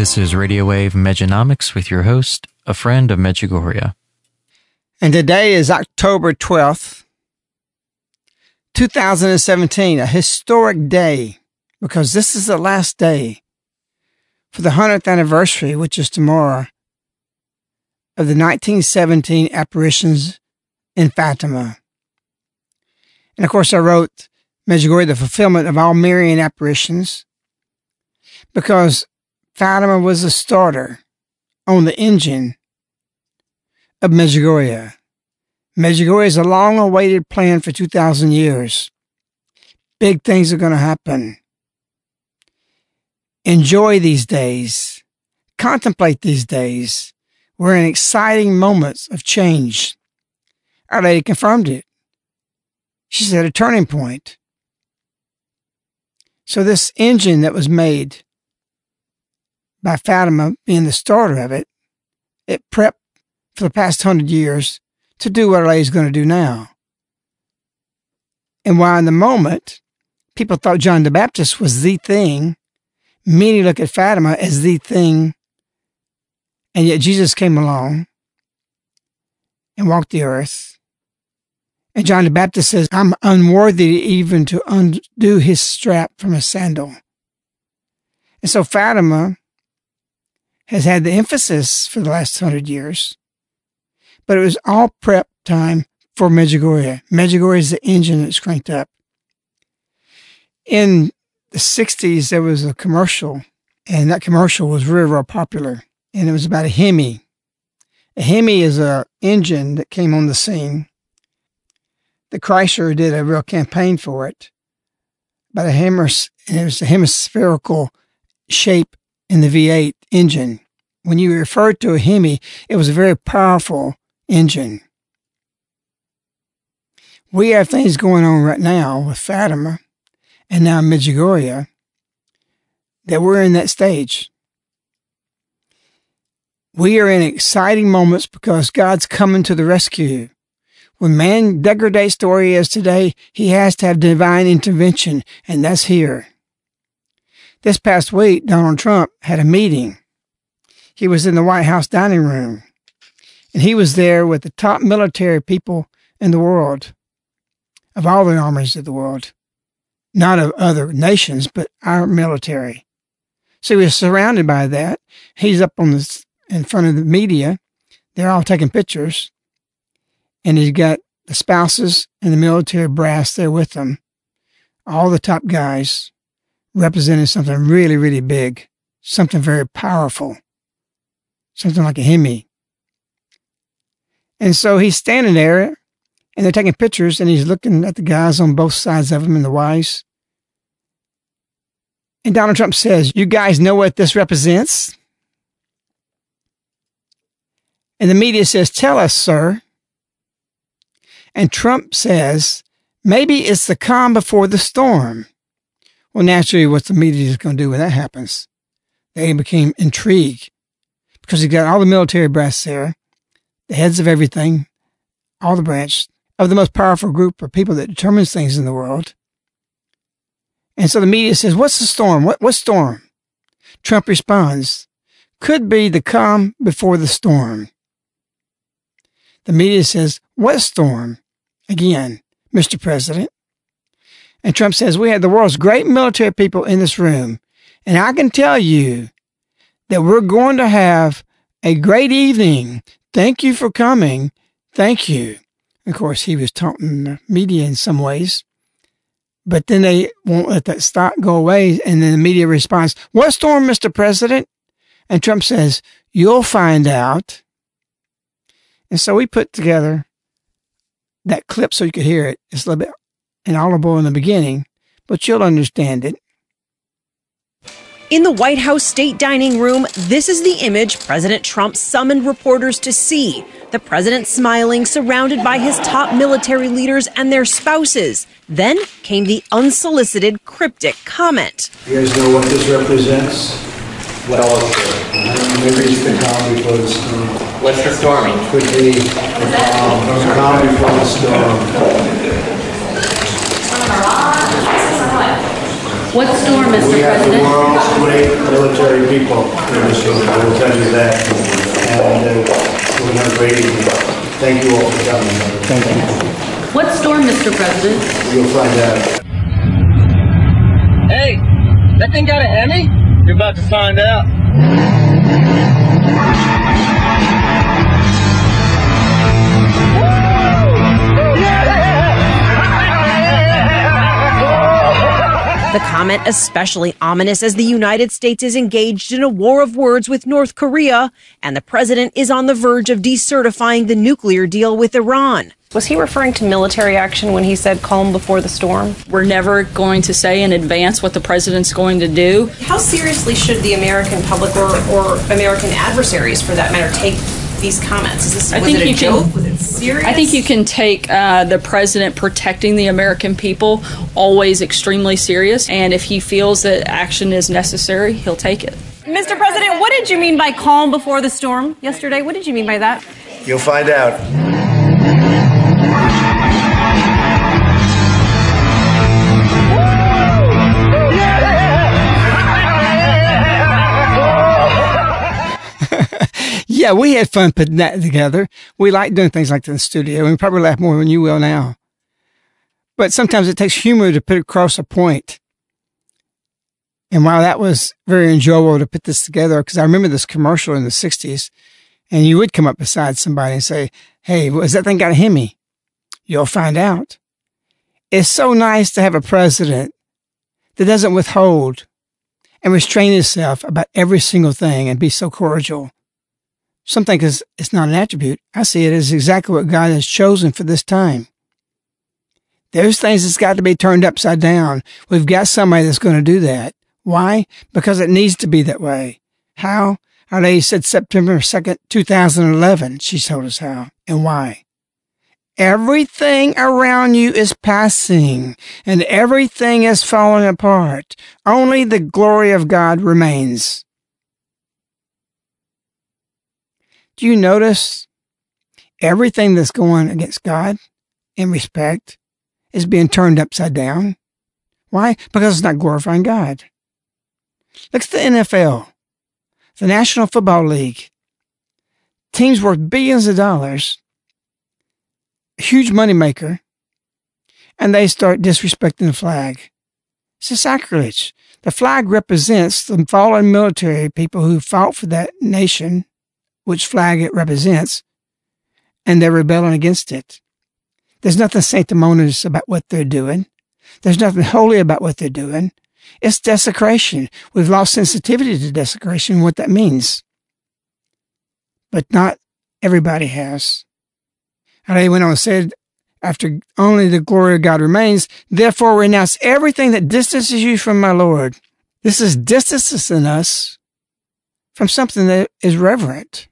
This is Radio Wave Mejanomics with your host, a friend of Medjugorje. And today is October 12th, 2017, a historic day because this is the last day for the 100th anniversary, which is tomorrow, of the 1917 apparitions in Fatima. And of course, I wrote Medjugorje, the fulfillment of all Marian apparitions, because Fatima was the starter on the engine of Medjugorje. Medjugorje is a long awaited plan for 2,000 years. Big things are going to happen. Enjoy these days. Contemplate these days. We're in exciting moments of change. Our lady confirmed it. She said a turning point. So, this engine that was made by Fatima being the starter of it, it prepped for the past hundred years to do what LA is going to do now. And while in the moment, people thought John the Baptist was the thing, many look at Fatima as the thing, and yet Jesus came along and walked the earth. And John the Baptist says, I'm unworthy even to undo his strap from a sandal. And so Fatima has had the emphasis for the last hundred years. But it was all prep time for Medjugorje. Medjugorje is the engine that's cranked up. In the 60s, there was a commercial, and that commercial was very, very popular. And it was about a Hemi. A Hemi is a engine that came on the scene. The Chrysler did a real campaign for it. But a Hemi, it was a hemispherical shape in the V8 engine. When you referred to a Hemi, it was a very powerful engine. We have things going on right now with Fatima and now Medjugorje that we're in that stage. We are in exciting moments because God's coming to the rescue. When man degrades to where he is today, he has to have divine intervention, and that's here. This past week, Donald Trump had a meeting. He was in the White House dining room, and he was there with the top military people in the world, of all the armies of the world, not of other nations, but our military. So he was surrounded by that. He's up on the in front of the media. They're all taking pictures. And he's got the spouses and the military brass there with them. All the top guys representing something really, really big, something very powerful, something like a Hemi. And so he's standing there and they're taking pictures and he's looking at the guys on both sides of him and the wives. And Donald Trump says, You guys know what this represents? And the media says, Tell us, sir. And Trump says, Maybe it's the calm before the storm. Well, naturally, what the media is going to do when that happens? They became intrigued because you've got all the military brass there, the heads of everything, all the branch of the most powerful group of people that determines things in the world. And so the media says, What's the storm? What, what storm? Trump responds, Could be the calm before the storm. The media says, What storm? Again, Mr. President. And Trump says, We have the world's great military people in this room. And I can tell you that we're going to have a great evening. Thank you for coming. Thank you. Of course, he was taunting the media in some ways. But then they won't let that stop go away. And then the media responds, What storm, Mr. President? And Trump says, You'll find out. And so we put together that clip so you could hear it. It's a little bit inaudible in the beginning, but you'll understand it. In the White House state dining room, this is the image President Trump summoned reporters to see. The president smiling, surrounded by his top military leaders and their spouses. Then came the unsolicited, cryptic comment. You guys know what this represents? Well, uh, maybe it's the calm before the storm. What's the storming? Could be the calm, the calm before the storm. What storm, Mr. We have the President? world's great military people in this room, I will tell you that. And uh, we're going to great evening. Thank you all for coming. Thank you. What storm, Mr. President? You'll find out. Hey, that thing got a Hemi? You're about to find out. The comment especially ominous as the United States is engaged in a war of words with North Korea and the president is on the verge of decertifying the nuclear deal with Iran. Was he referring to military action when he said calm before the storm? We're never going to say in advance what the president's going to do. How seriously should the American public or, or American adversaries, for that matter, take these comments? Is this I was think it a you joke? can. was it serious? I think you can take uh, the president protecting the American people always extremely serious, and if he feels that action is necessary, he'll take it. Mr. President, what did you mean by calm before the storm yesterday? What did you mean by that? You'll find out. Yeah, we had fun putting that together. We like doing things like that in the studio, and we probably laugh more than you will now. But sometimes it takes humor to put across a point. And while that was very enjoyable to put this together, because I remember this commercial in the 60s, and you would come up beside somebody and say, Hey, was that thing got a Hemi? You'll find out. It's so nice to have a president that doesn't withhold and restrain himself about every single thing and be so cordial. Something because it's not an attribute. I see it as exactly what God has chosen for this time. There's things that's got to be turned upside down. We've got somebody that's going to do that. Why? Because it needs to be that way. How? Our lady said September 2nd, 2011. She told us how and why. Everything around you is passing and everything is falling apart. Only the glory of God remains. Do you notice everything that's going against God in respect is being turned upside down? Why? Because it's not glorifying God. Look at the NFL, the National Football League. Teams worth billions of dollars, a huge moneymaker, and they start disrespecting the flag. It's a sacrilege. The flag represents the fallen military people who fought for that nation, which flag it represents, and they're rebelling against it. There's nothing sanctimonious about what they're doing. There's nothing holy about what they're doing. It's desecration. We've lost sensitivity to desecration, what that means. But not everybody has. And he went on and said, after only the glory of God remains, therefore renounce everything that distances you from my Lord. This is distancing us from something that is reverent.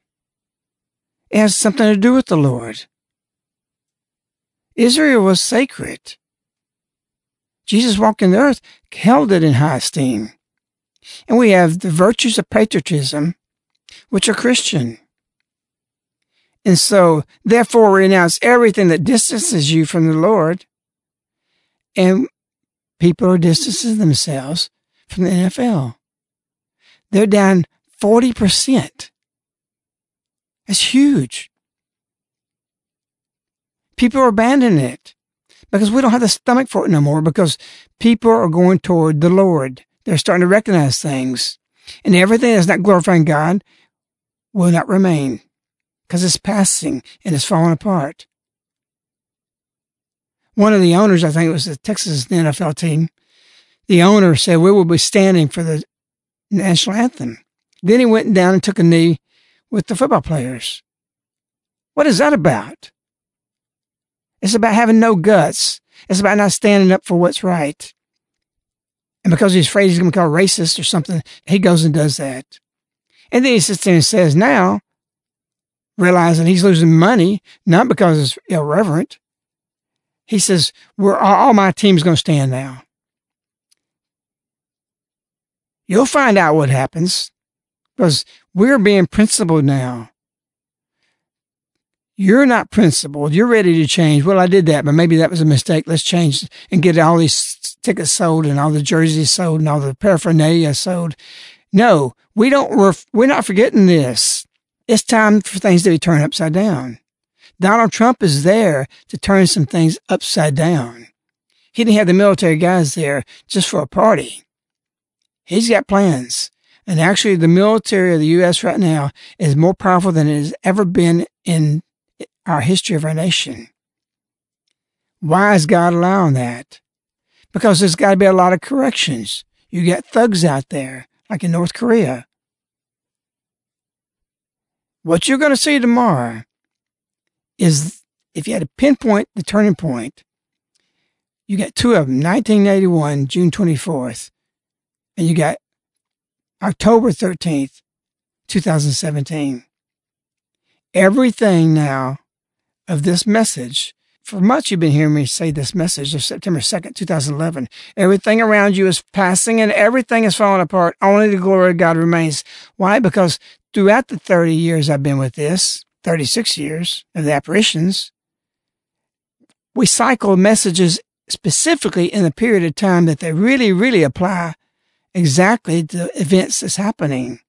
It has something to do with the Lord. Israel was sacred. Jesus walking the earth held it in high esteem. And we have the virtues of patriotism, which are Christian. And so, therefore, renounce everything that distances you from the Lord. And people are distancing themselves from the NFL. They're down 40%. That's huge. People are abandoning it because we don't have the stomach for it no more because people are going toward the Lord. They're starting to recognize things. And everything that's not glorifying God will not remain because it's passing and it's falling apart. One of the owners, I think it was the Texas NFL team, the owner said, We will be standing for the national anthem. Then he went down and took a knee with the football players. What is that about? It's about having no guts. It's about not standing up for what's right. And because he's afraid he's going to be called racist or something, he goes and does that. And then he sits there and says, now, realizing he's losing money, not because it's irreverent, he says, we're, all my team's going to stand now. You'll find out what happens because we're being principled now. You're not principled. You're ready to change. Well, I did that, but maybe that was a mistake. Let's change and get all these tickets sold and all the jerseys sold and all the paraphernalia sold. No, we don't, we're, we're not forgetting this. It's time for things to be turned upside down. Donald Trump is there to turn some things upside down. He didn't have the military guys there just for a party. He's got plans. And actually, the military of the U.S. right now is more powerful than it has ever been in our history of our nation. Why is God allowing that? Because there's got to be a lot of corrections. You got thugs out there, like in North Korea. What you're going to see tomorrow is if you had to pinpoint the turning point, you got two of them 1981, June 24th, and you got October 13th, 2017. Everything now of this message. For much you've been hearing me say this message of September 2nd, 2011. Everything around you is passing and everything is falling apart. Only the glory of God remains. Why? Because throughout the 30 years I've been with this, 36 years of the apparitions, we cycle messages specifically in the period of time that they really, really apply exactly the events that's happening.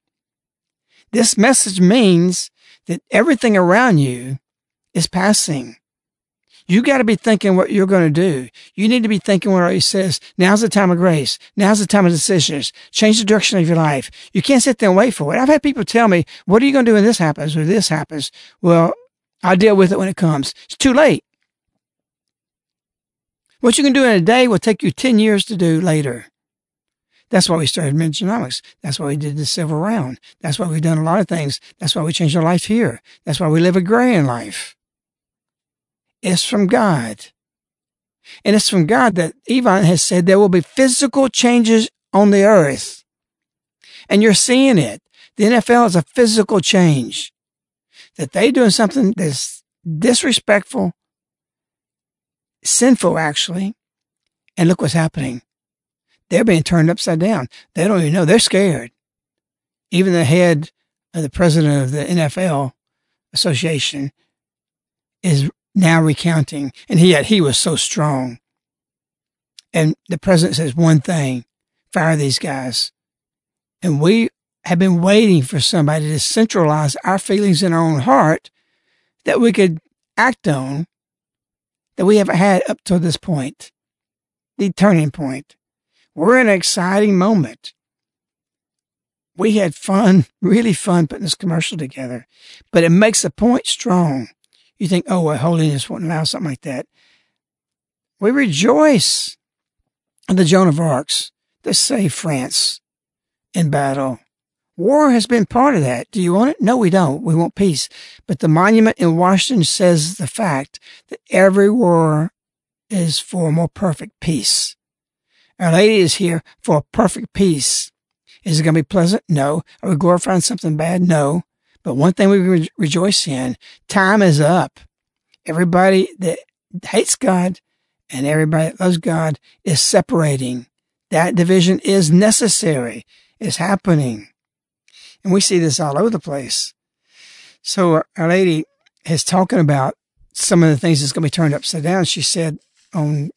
This message means that everything around you is passing. You got to be thinking what you're going to do. You need to be thinking what he says. Now's the time of grace. Now's the time of decisions. Change the direction of your life. You can't sit there and wait for it. I've had people tell me, what are you going to do when this happens or this happens? Well, I'll deal with it when it comes. It's too late. What you can do in a day will take you 10 years to do later. That's why we started Mejanomics. That's why we did the Silver Round. That's why we've done a lot of things. That's why we changed our life here. That's why we live a agrarian life. It's from God. And it's from God that Ivan has said there will be physical changes on the earth. And you're seeing it. The NFL is a physical change. That they're doing something that's disrespectful, sinful actually. And look what's happening. They're being turned upside down. They don't even know. They're scared. Even the head of the president of the NFL Association is now recounting, and yet he was so strong. And the president says one thing fire these guys. And we have been waiting for somebody to centralize our feelings in our own heart that we could act on that we haven't had up to this point, the turning point. We're in an exciting moment. We had fun, really fun putting this commercial together, but it makes the point strong. You think, oh, well, holiness wouldn't allow something like that. We rejoice in the Joan of Arcs that saved France in battle. War has been part of that. Do you want it? No, we don't. We want peace. But the monument in Washington says the fact that every war is for more perfect peace. Our Lady is here for perfect peace. Is it going to be pleasant? No. Are we glorifying something bad? No. But one thing we re- rejoice in, time is up. Everybody that hates God and everybody that loves God is separating. That division is necessary. It's happening. And we see this all over the place. So uh, Our Lady is talking about some of the things that's going to be turned upside down. She said on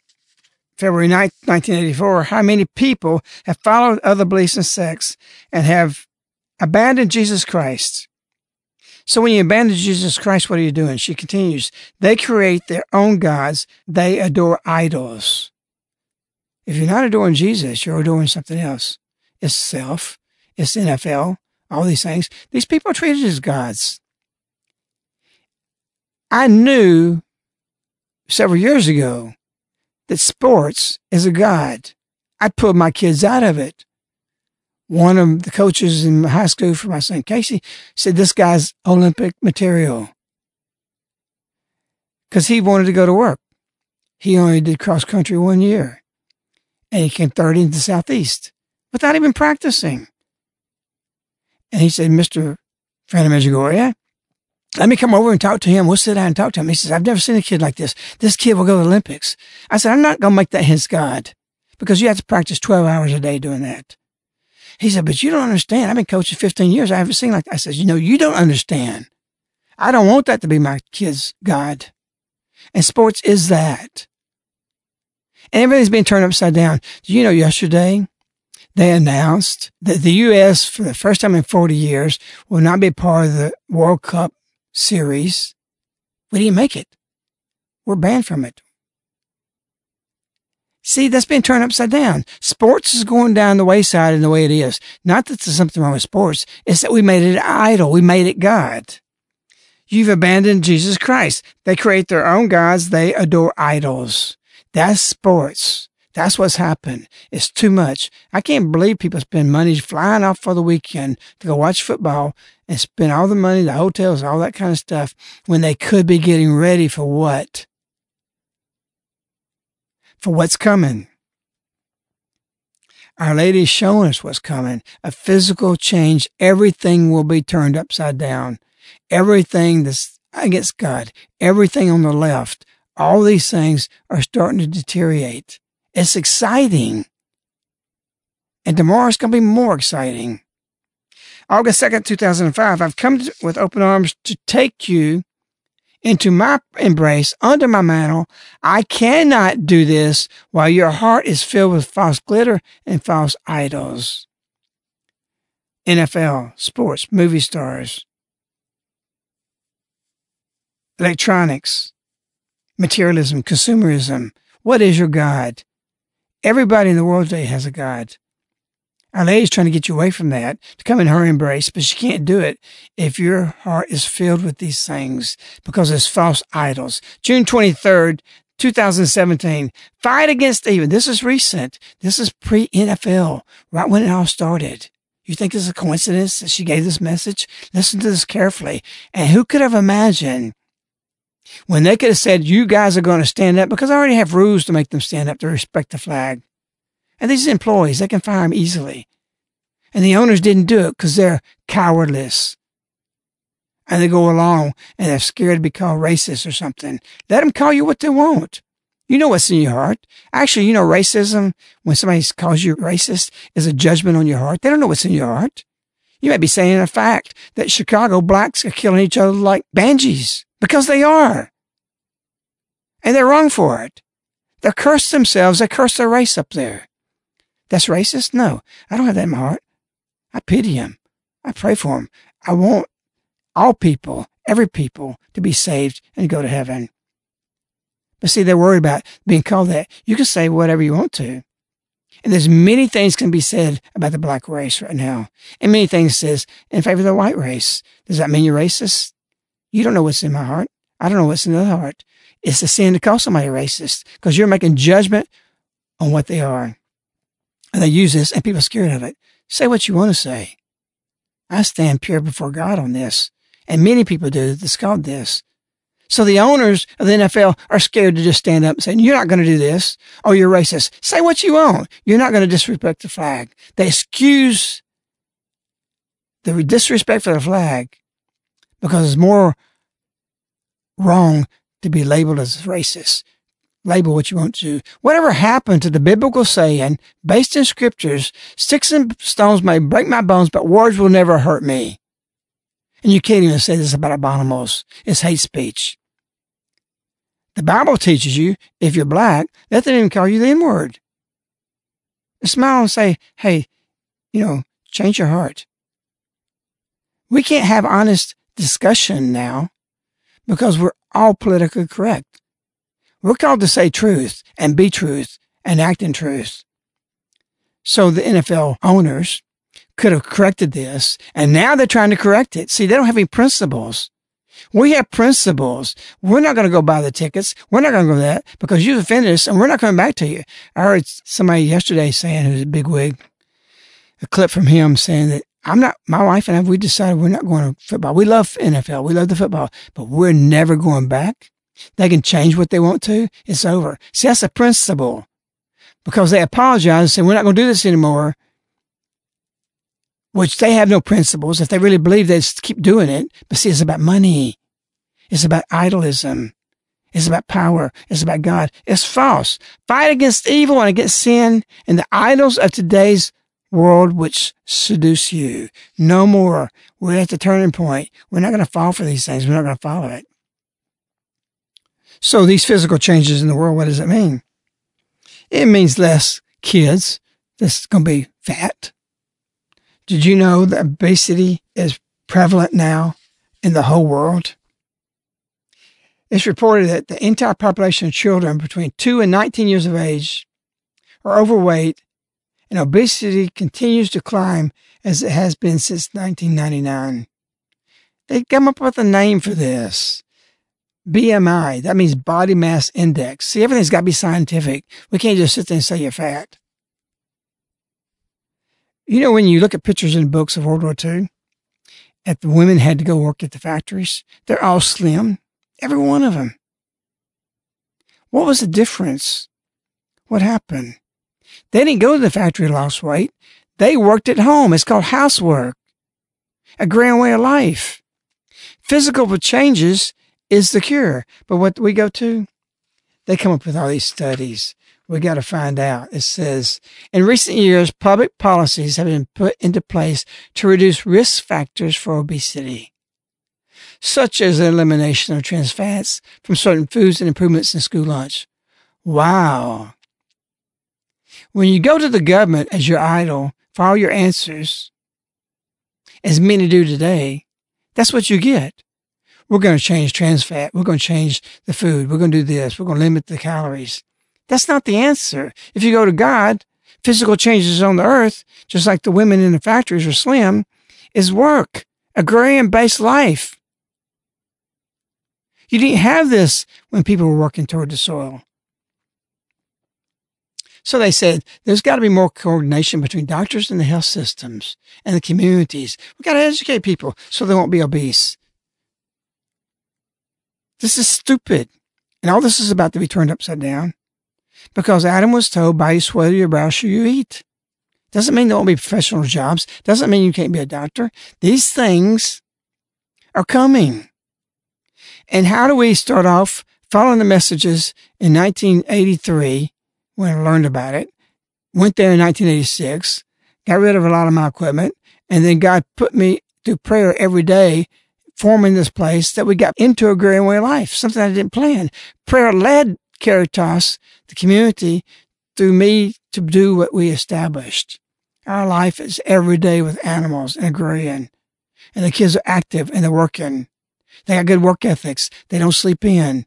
February 9th, 1984, how many people have followed other beliefs and sects and have abandoned Jesus Christ. So when you abandon Jesus Christ, what are you doing? She continues, they create their own gods. They adore idols. If you're not adoring Jesus, you're adoring something else. It's self. It's NFL all these things. These people are treated as gods. I knew several years ago that sports is a god. I pulled my kids out of it. One of the coaches in high school for my son Casey said this guy's Olympic material because he wanted to go to work. He only did cross country one year and he came third in the Southeast without even practicing. And he said, Mr. Of Medjugorje, let me come over and talk to him. We'll sit down and talk to him. He says, I've never seen a kid like this. This kid will go to the Olympics. I said, I'm not going to make that his God because you have to practice 12 hours a day doing that. He said, but you don't understand. I've been coaching 15 years. I haven't seen like that. I said, you know, you don't understand. I don't want that to be my kid's God. And sports is that. And everything's being turned upside down. Do you know yesterday they announced that the U.S., for the first time in 40 years, will not be part of the World Cup series. We didn't make it. We're banned from it. See, that's been turned upside down. Sports is going down the wayside in the way it is. Not that there's something wrong with sports. It's that we made it idol. We made it God. You've abandoned Jesus Christ. They create their own gods. They adore idols. That's sports. That's what's happened. It's too much. I can't believe people spend money flying off for the weekend to go watch football and spend all the money, the hotels, all that kind of stuff when they could be getting ready for what? For what's coming. Our Lady's showing us what's coming. A physical change. Everything will be turned upside down. Everything that's against God, everything on the left, all these things are starting to deteriorate. It's exciting. And tomorrow's going to be more exciting. August 2nd, 2005, I've come with open arms to take you into my embrace under my mantle. I cannot do this while your heart is filled with false glitter and false idols. NFL, sports, movie stars, electronics, materialism, consumerism. What is your God? Everybody in the world today has a God. Our Lady's trying to get you away from that to come in her embrace, but she can't do it if your heart is filled with these things because it's false idols. June 23rd, 2017. Fight against evil. This is recent. This is pre NFL, right when it all started. You think it's a coincidence that she gave this message? Listen to this carefully. And who could have imagined when they could have said, you guys are going to stand up because I already have rules to make them stand up to respect the flag. And these employees, they can fire them easily. And the owners didn't do it because they're cowardless. And they go along and they're scared to be called racist or something. Let them call you what they want. You know what's in your heart. Actually, you know, racism, when somebody calls you racist, is a judgment on your heart. They don't know what's in your heart. You may be saying a fact that Chicago blacks are killing each other like banshees because they are. And they're wrong for it. They curse themselves. They curse their race up there. That's racist? No, I don't have that in my heart. I pity them. I pray for them. I want all people, every people, to be saved and go to heaven. But see, they're worried about being called that. You can say whatever you want to. And there's many things can be said about the black race right now. And many things says in favor of the white race. Does that mean you're racist? You don't know what's in my heart. I don't know what's in the heart. It's a sin to call somebody racist because you're making judgment on what they are. And they use this and people are scared of it. Say what you want to say. I stand pure before God on this. And many people do that's called this. So the owners of the NFL are scared to just stand up and say, you're not going to do this. Oh, you're racist. Say what you want. You're not going to disrespect the flag. They excuse the disrespect for the flag because it's more wrong to be labeled as racist. Label what you want to. Whatever happened to the biblical saying based in scriptures, sticks and stones may break my bones, but words will never hurt me. And you can't even say this about Abominamos. It's hate speech. The Bible teaches you if you're black, let them even call you the N word. Smile and say, hey, you know, change your heart. We can't have honest discussion now because we're all politically correct. We're called to say truth and be truth and act in truth. So the NFL owners could have corrected this and now they're trying to correct it. See, they don't have any principles. We have principles. We're not going to go buy the tickets. We're not going to go that because you've offended us and we're not coming back to you. I heard somebody yesterday saying, who's a big wig, a clip from him saying that I'm not, my wife and I, we decided we're not going to football. We love NFL. We love the football, but we're never going back. They can change what they want to. It's over. See, that's a principle because they apologize and say, we're not going to do this anymore which they have no principles. If they really believe, they just keep doing it. But see, it's about money. It's about idolism. It's about power. It's about God. It's false. Fight against evil and against sin and the idols of today's world which seduce you. No more. We're at the turning point. We're not going to fall for these things. We're not going to follow it. So these physical changes in the world, what does it mean? It means less kids that's going to be fat. Did you know that obesity is prevalent now in the whole world? It's reported that the entire population of children between 2 and 19 years of age are overweight, and obesity continues to climb as it has been since 1999. They come up with a name for this. BMI, that means body mass index. See, everything's got to be scientific. We can't just sit there and say you're fat. You know, when you look at pictures in books of World War II, that the women had to go work at the factories, they're all slim, every one of them. What was the difference? What happened? They didn't go to the factory to lose weight. They worked at home. It's called housework. A grand way of life. Physical changes is the cure. But what we go to? They come up with all these studies we got to find out. It says, in recent years, public policies have been put into place to reduce risk factors for obesity, such as the elimination of trans fats from certain foods and improvements in school lunch. Wow. When you go to the government as your idol for all your answers, as many do today, that's what you get. We're going to change trans fat. We're going to change the food. We're going to do this. We're going to limit the calories. That's not the answer. If you go to God, physical changes on the earth, just like the women in the factories are slim, is work, agrarian based life. You didn't have this when people were working toward the soil. So they said there's got to be more coordination between doctors and the health systems and the communities. We've got to educate people so they won't be obese. This is stupid. And all this is about to be turned upside down because Adam was told by his sweat your brow shall you eat. Doesn't mean there won't be professional jobs. Doesn't mean you can't be a doctor. These things are coming. And how do we start off following the messages in 1983 when I learned about it? Went there in 1986, got rid of a lot of my equipment, And then God put me through prayer every day, forming this place that we got into a growing way of life, something I didn't plan. Prayer led Caritas, the community, through me to do what we established. Our life is every day with animals and agrarian. And the kids are active and they're working. They got good work ethics. They don't sleep in.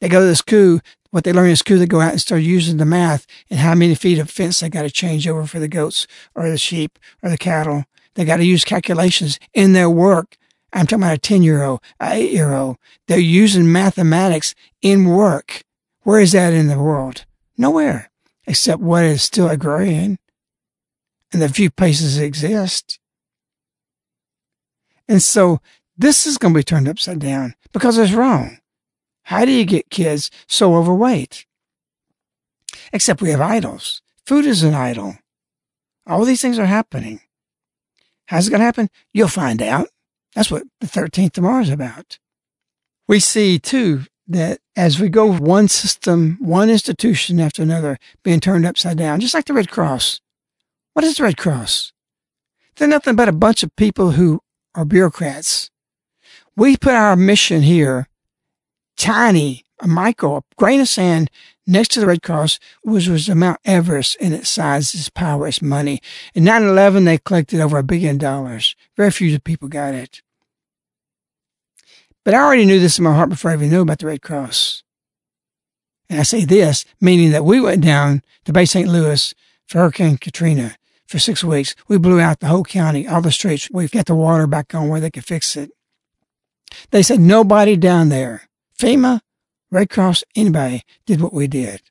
They go to the school. What they learn in school, they go out and start using the math and how many feet of fence they got to change over for the goats or the sheep or the cattle. They got to use calculations in their work. I'm talking about a 10 year old, an eight year old. They're using mathematics in work. Where is that in the world? Nowhere except what is still agrarian and the few places exist. And so this is going to be turned upside down because it's wrong. How do you get kids so overweight? Except we have idols. Food is an idol. All these things are happening. How's it going to happen? You'll find out. That's what the 13th tomorrow is about. We see too that as we go one system, one institution after another being turned upside down, just like the Red Cross. What is the Red Cross? They're nothing but a bunch of people who are bureaucrats. We put our mission here, tiny, a micro, a grain of sand next to the Red Cross, which was Mount Everest in its size, its power, its money. In 9-11, they collected over a billion dollars. Very few people got it. But I already knew this in my heart before I even knew about the Red Cross. And I say this, meaning that we went down to Bay St. Louis for Hurricane Katrina for six weeks. We blew out the whole county, all the streets. We've got the water back on where they could fix it. They said nobody down there, FEMA, Red Cross, anybody did what we did.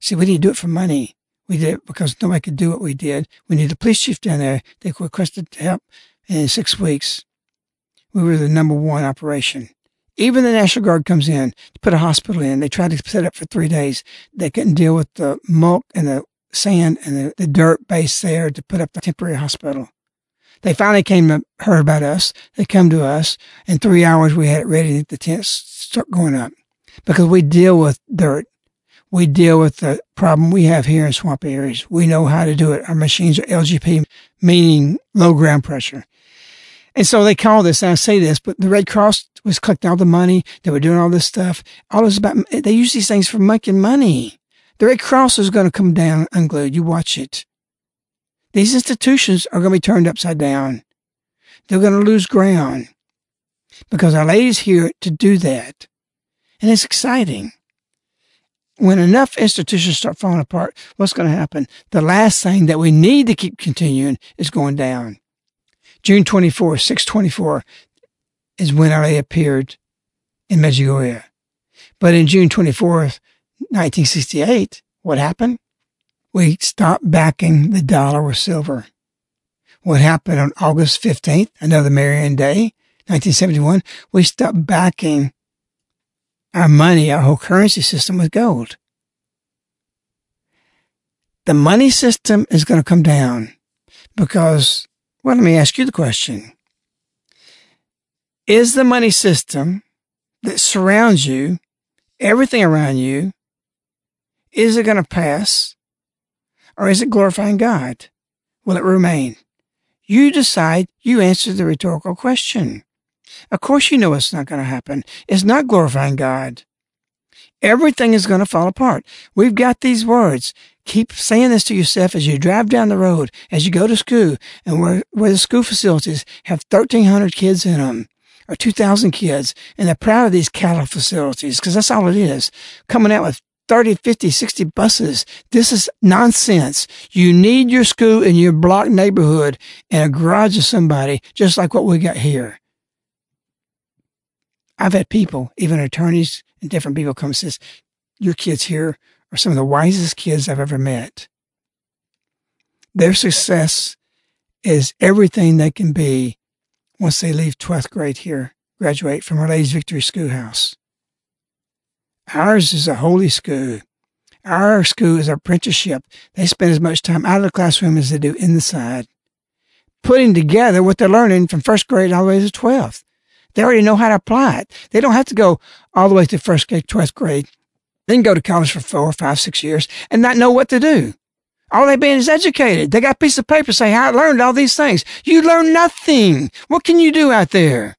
See, we didn't do it for money. We did it because nobody could do what we did. We needed a police chief down there. They requested help. And in six weeks, we were the number one operation. Even the National Guard comes in to put a hospital in. They tried to set up for three days. They couldn't deal with the muck and the sand and the, the dirt base there to put up the temporary hospital. They finally came to heard about us. They come to us. In three hours, we had it ready. The tents start going up because we deal with dirt. We deal with the problem we have here in swampy areas. We know how to do it. Our machines are LGP, meaning low ground pressure. And so they call this, and I say this, but the Red Cross was collecting all the money. They were doing all this stuff. All this about, they use these things for making money. The Red Cross is going to come down unglued. You watch it. These institutions are going to be turned upside down. They're going to lose ground because our lady's here to do that. And it's exciting. When enough institutions start falling apart, what's going to happen? The last thing that we need to keep continuing is going down. June 24, 624 is when Our Lady appeared in Medjugorje. But in June 24th, 1968, what happened? We stopped backing the dollar with silver. What happened on August 15th, another Marian Day, 1971, we stopped backing our money, our whole currency system with gold. The money system is going to come down because well, let me ask you the question. Is the money system that surrounds you, everything around you, is it going to pass or is it glorifying God? Will it remain? You decide, you answer the rhetorical question. Of course, you know it's not going to happen. It's not glorifying God. Everything is going to fall apart. We've got these words. Keep saying this to yourself as you drive down the road, as you go to school, and where, where the school facilities have 1,300 kids in them or 2,000 kids, and they're proud of these cattle facilities because that's all it is. Coming out with 30, 50, 60 buses. This is nonsense. You need your school in your block neighborhood and a garage of somebody, just like what we got here. I've had people, even attorneys and different people come and says, your kids here are some of the wisest kids I've ever met. Their success is everything they can be once they leave 12th grade here, graduate from Our Lady's Victory Schoolhouse. Ours is a holy school. Our school is apprenticeship. They spend as much time out of the classroom as they do inside, putting together what they're learning from first grade all the way to 12th. They already know how to apply it. They don't have to go all the way to first grade, 12th grade then go to college for four, five, six years and not know what to do. All they've been is educated. They got a piece of paper saying, how I learned all these things. You learn nothing. What can you do out there?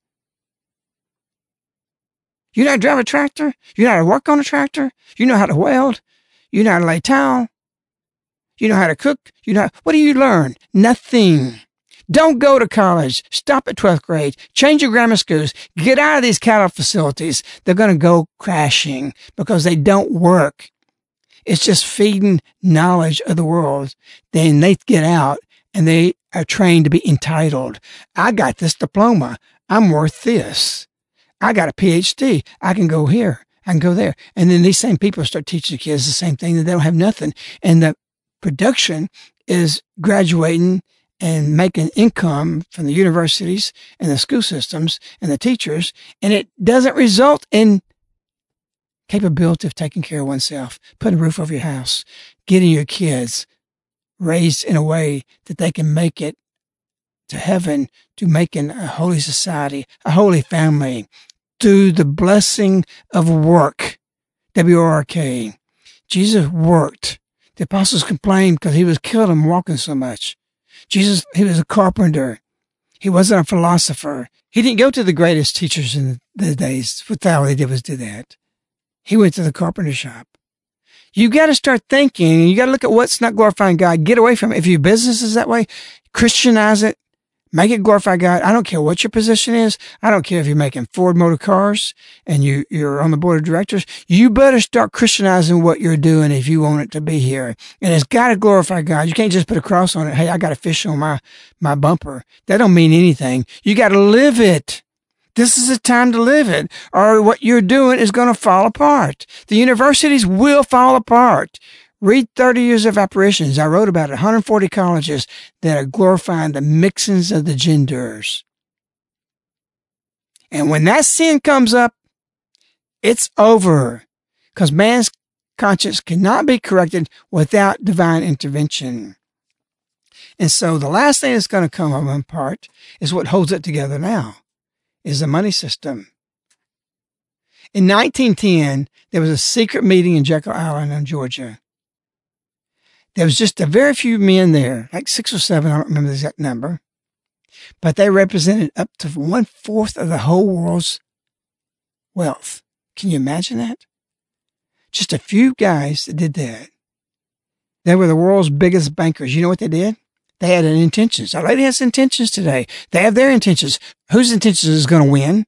You know how to drive a tractor? You know how to work on a tractor? You know how to weld? You know how to lay tile? You know how to cook? You know, what do you learn? Nothing. Don't go to college. Stop at 12th grade. Change your grammar schools. Get out of these cattle facilities. They're going to go crashing because they don't work. It's just feeding knowledge of the world. Then they get out and they are trained to be entitled. I got this diploma. I'm worth this. I got a PhD. I can go here. I can go there. And then these same people start teaching the kids the same thing that they don't have nothing. And the production is graduating and making income from the universities and the school systems and the teachers. And it doesn't result in capability of taking care of oneself, putting a roof over your house, getting your kids raised in a way that they can make it to heaven, to making a holy society, a holy family, through the blessing of work. W-O-R-K. Jesus worked. The apostles complained because he was killed and walking so much. Jesus, he was a carpenter. He wasn't a philosopher. He didn't go to the greatest teachers in the days. What all he did was do that. He went to the carpenter shop. You got to start thinking. You got to look at what's not glorifying God. Get away from it. If your business is that way, Christianize it. Make it glorify God. I don't care what your position is. I don't care if you're making Ford Motor Cars and you, you're on the board of directors. You better start Christianizing what you're doing if you want it to be here. And it's got to glorify God. You can't just put a cross on it. Hey, I got a fish on my, my bumper. That don't mean anything. You got to live it. This is the time to live it, or what you're doing is going to fall apart. The universities will fall apart. Read 30 Years of Apparitions. I wrote about it, 140 colleges that are glorifying the mixings of the genders. And when that sin comes up, it's over because man's conscience cannot be corrected without divine intervention. And so the last thing that's going to come up in part is what holds it together now is the money system. In 1910, there was a secret meeting in Jekyll Island in Georgia. There was just a very few men there, like six or seven, I don't remember the exact number, but they represented up to one fourth of the whole world's wealth. Can you imagine that? Just a few guys that did that. They were the world's biggest bankers. You know what they did? They had an intentions. Our lady has intentions today. They have their intentions. Whose intentions is going to win?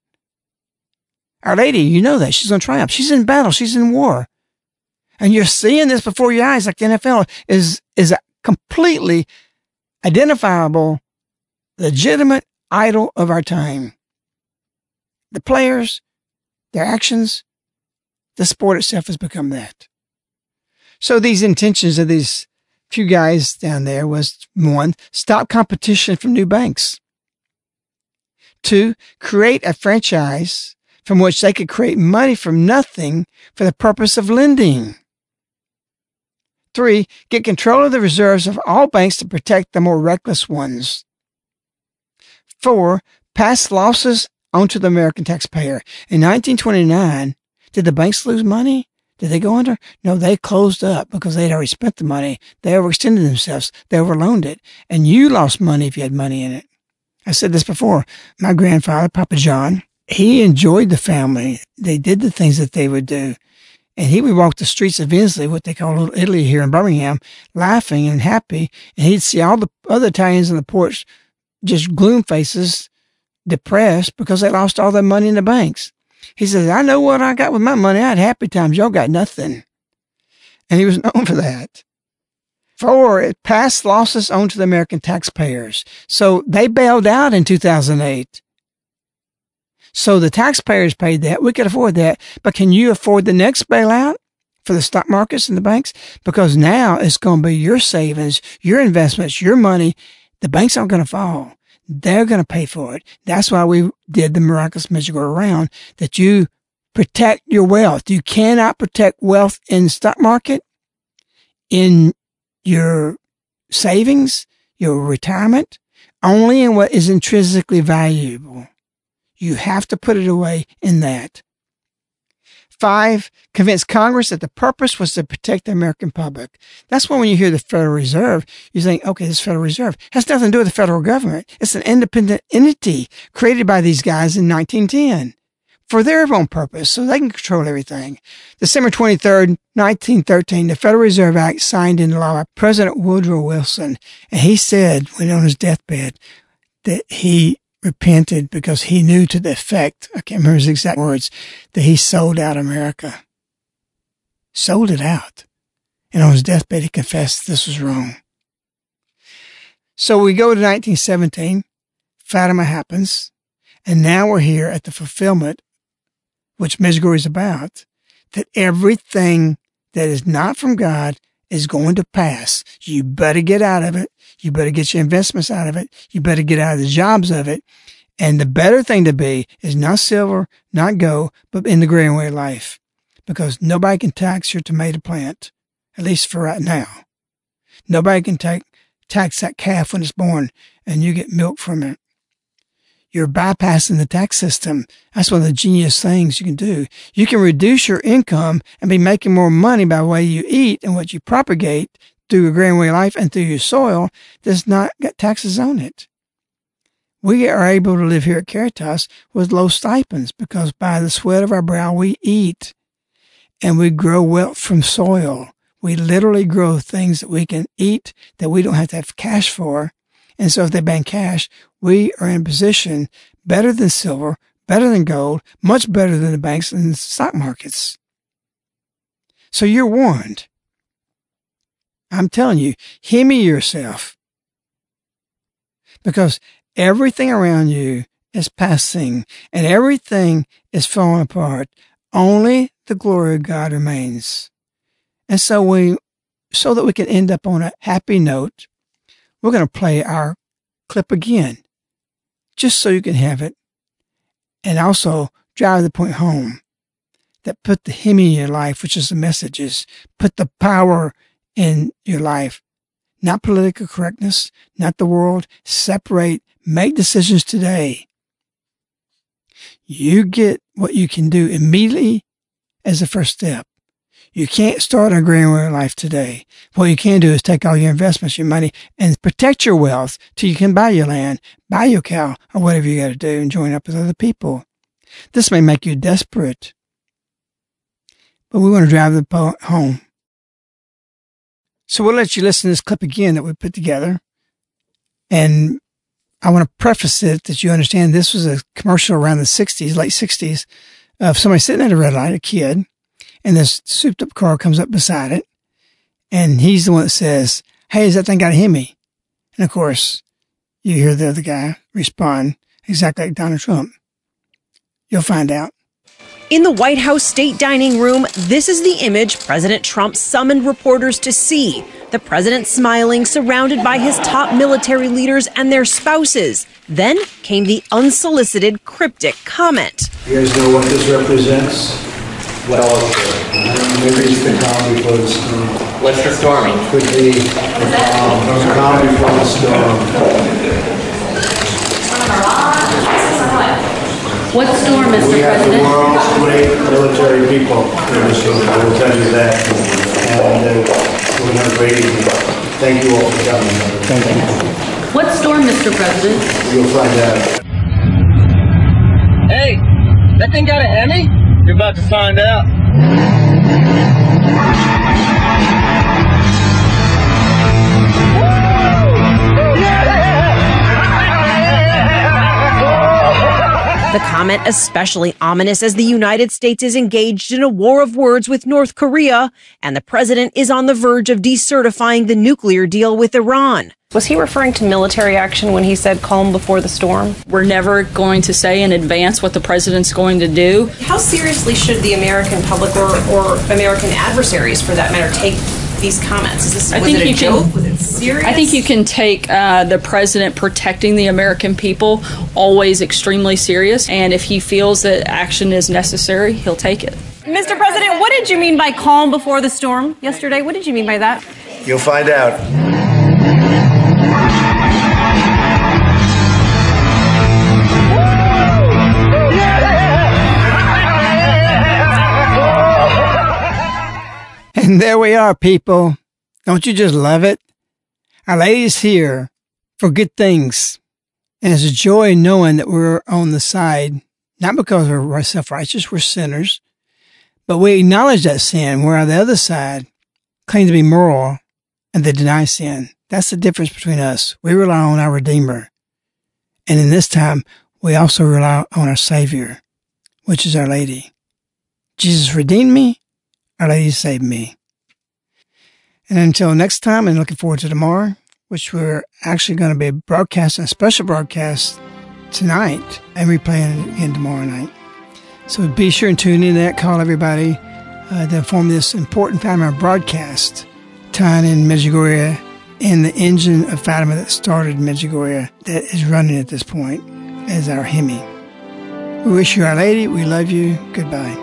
Our lady, you know that. She's going to triumph. She's in battle. She's in war. And you're seeing this before your eyes, like the NFL is, is a completely identifiable, legitimate idol of our time. The players, their actions, the sport itself has become that. So these intentions of these few guys down there was one, stop competition from new banks. Two, create a franchise from which they could create money from nothing for the purpose of lending. Three, get control of the reserves of all banks to protect the more reckless ones. Four, pass losses onto the American taxpayer. In 1929, did the banks lose money? Did they go under? No, they closed up because they'd already spent the money. They overextended themselves. They overloaned it. And you lost money if you had money in it. I said this before. My grandfather, Papa John, he enjoyed the family. They did the things that they would do. And he would walk the streets of Ensley, what they call Little Italy here in Birmingham, laughing and happy. And he'd see all the other Italians in the porch just gloom faces, depressed because they lost all their money in the banks. He says, I know what I got with my money. I had happy times. Y'all got nothing. And he was known for that. Four, it passed losses on to the American taxpayers. So they bailed out in 2008. So the taxpayers paid that. We could afford that. But can you afford the next bailout for the stock markets and the banks? Because now it's going to be your savings, your investments, your money. The banks aren't going to fall. They're going to pay for it. That's why we did the miraculous magic around that you protect your wealth. You cannot protect wealth in the stock market, in your savings, your retirement, only in what is intrinsically valuable. You have to put it away in that. Five, convince Congress that the purpose was to protect the American public. That's why when you hear the Federal Reserve, you think, okay, this Federal Reserve has nothing to do with the federal government. It's an independent entity created by these guys in 1910 for their own purpose so they can control everything. December 23rd, 1913, the Federal Reserve Act signed into law by President Woodrow Wilson. And he said, when on his deathbed, that he repented because he knew to the effect, I can't remember his exact words, that he sold out America. Sold it out. And on his deathbed, he confessed this was wrong. So we go to 1917. Fatima happens. And now we're here at the fulfillment, which Medjugorje is about, that everything that is not from God is going to pass. You better get out of it. You better get your investments out of it. You better get out of the jobs of it. And the better thing to be is not silver, not gold, but in the green way of life. Because nobody can tax your tomato plant, at least for right now. Nobody can take, tax that calf when it's born and you get milk from it. You're bypassing the tax system. That's one of the genius things you can do. You can reduce your income and be making more money by the way you eat and what you propagate through agrarian life and through your soil does not get taxes on it. We are able to live here at Caritas with low stipends because by the sweat of our brow we eat and we grow wealth from soil. We literally grow things that we can eat that we don't have to have cash for. And so if they ban cash, we are in a position better than silver, better than gold, much better than the banks and stock markets. So you're warned. I'm telling you, hear me yourself. Because everything around you is passing and everything is falling apart. Only the glory of God remains. And so we, so that we can end up on a happy note, we're going to play our clip again, just so you can have it. And also drive the point home that put the Hemi in your life, which is the messages, put the power in your life. Not political correctness, not the world. Separate, make decisions today. You get what you can do immediately as a first step. You can't start a way life today. What you can do is take all your investments, your money, and protect your wealth till you can buy your land, buy your cow, or whatever you got to do and join up with other people. This may make you desperate, but we want to drive the point home. So we'll let you listen to this clip again that we put together. And I want to preface it that you understand this was a commercial around the 60s, late 60s, of somebody sitting at a red light, a kid, and this souped up car comes up beside it. And he's the one that says, Hey, is that thing got Hemi? And of course, you hear the other guy respond exactly like Donald Trump. You'll find out. In the White House state dining room, this is the image President Trump summoned reporters to see. The president smiling, surrounded by his top military leaders and their spouses. Then came the unsolicited cryptic comment. You guys know what this represents? Well, uh, maybe it's the calm before the storm. What's the storming? Could be the calm, the calm before the storm. What storm, Mr. We have the President? world's great military people in this room, I will tell you that. And uh, we're going to have a great evening. Thank you all for coming. Thank you. What storm, Mr. President? You'll find out. Hey, that thing got a Hemi? You're about to find out. The comment especially ominous as the United States is engaged in a war of words with North Korea, and the president is on the verge of decertifying the nuclear deal with Iran. Was he referring to military action when he said calm before the storm? We're never going to say in advance what the president's going to do. How seriously should the American public or, or American adversaries, for that matter, take these comments? Is this I was think it a you can- Was it serious? I think you can take uh, the president protecting the American people always extremely serious, and if he feels that action is necessary, he'll take it. Mr. President, what did you mean by calm before the storm yesterday? What did you mean by that? You'll find out. And there we are, people. Don't you just love it? Our lady's here for good things. And it's a joy knowing that we're on the side, not because we're self righteous, we're sinners, but we acknowledge that sin. We're on the other side, claim to be moral, and they deny sin. That's the difference between us. We rely on our Redeemer. And in this time, we also rely on our Savior, which is Our Lady. Jesus redeemed me. Our Lady save me. And until next time, and looking forward to tomorrow, which we're actually going to be broadcasting a special broadcast tonight and replaying it again tomorrow night. So be sure and tune in to that. Call everybody uh, to inform this important Fatima broadcast tying in Medjugorje and the engine of Fatima that started Medjugorje that is running at this point as our Hemi. We wish you Our Lady. We love you. Goodbye.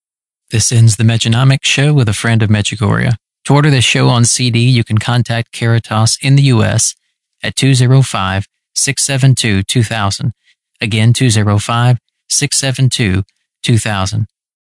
This ends the Mejanomics show with a friend of Medjugorje. To order this show on CD, you can contact Caritas in the U.S. at 205 672 2000. Again, 205 672 2000.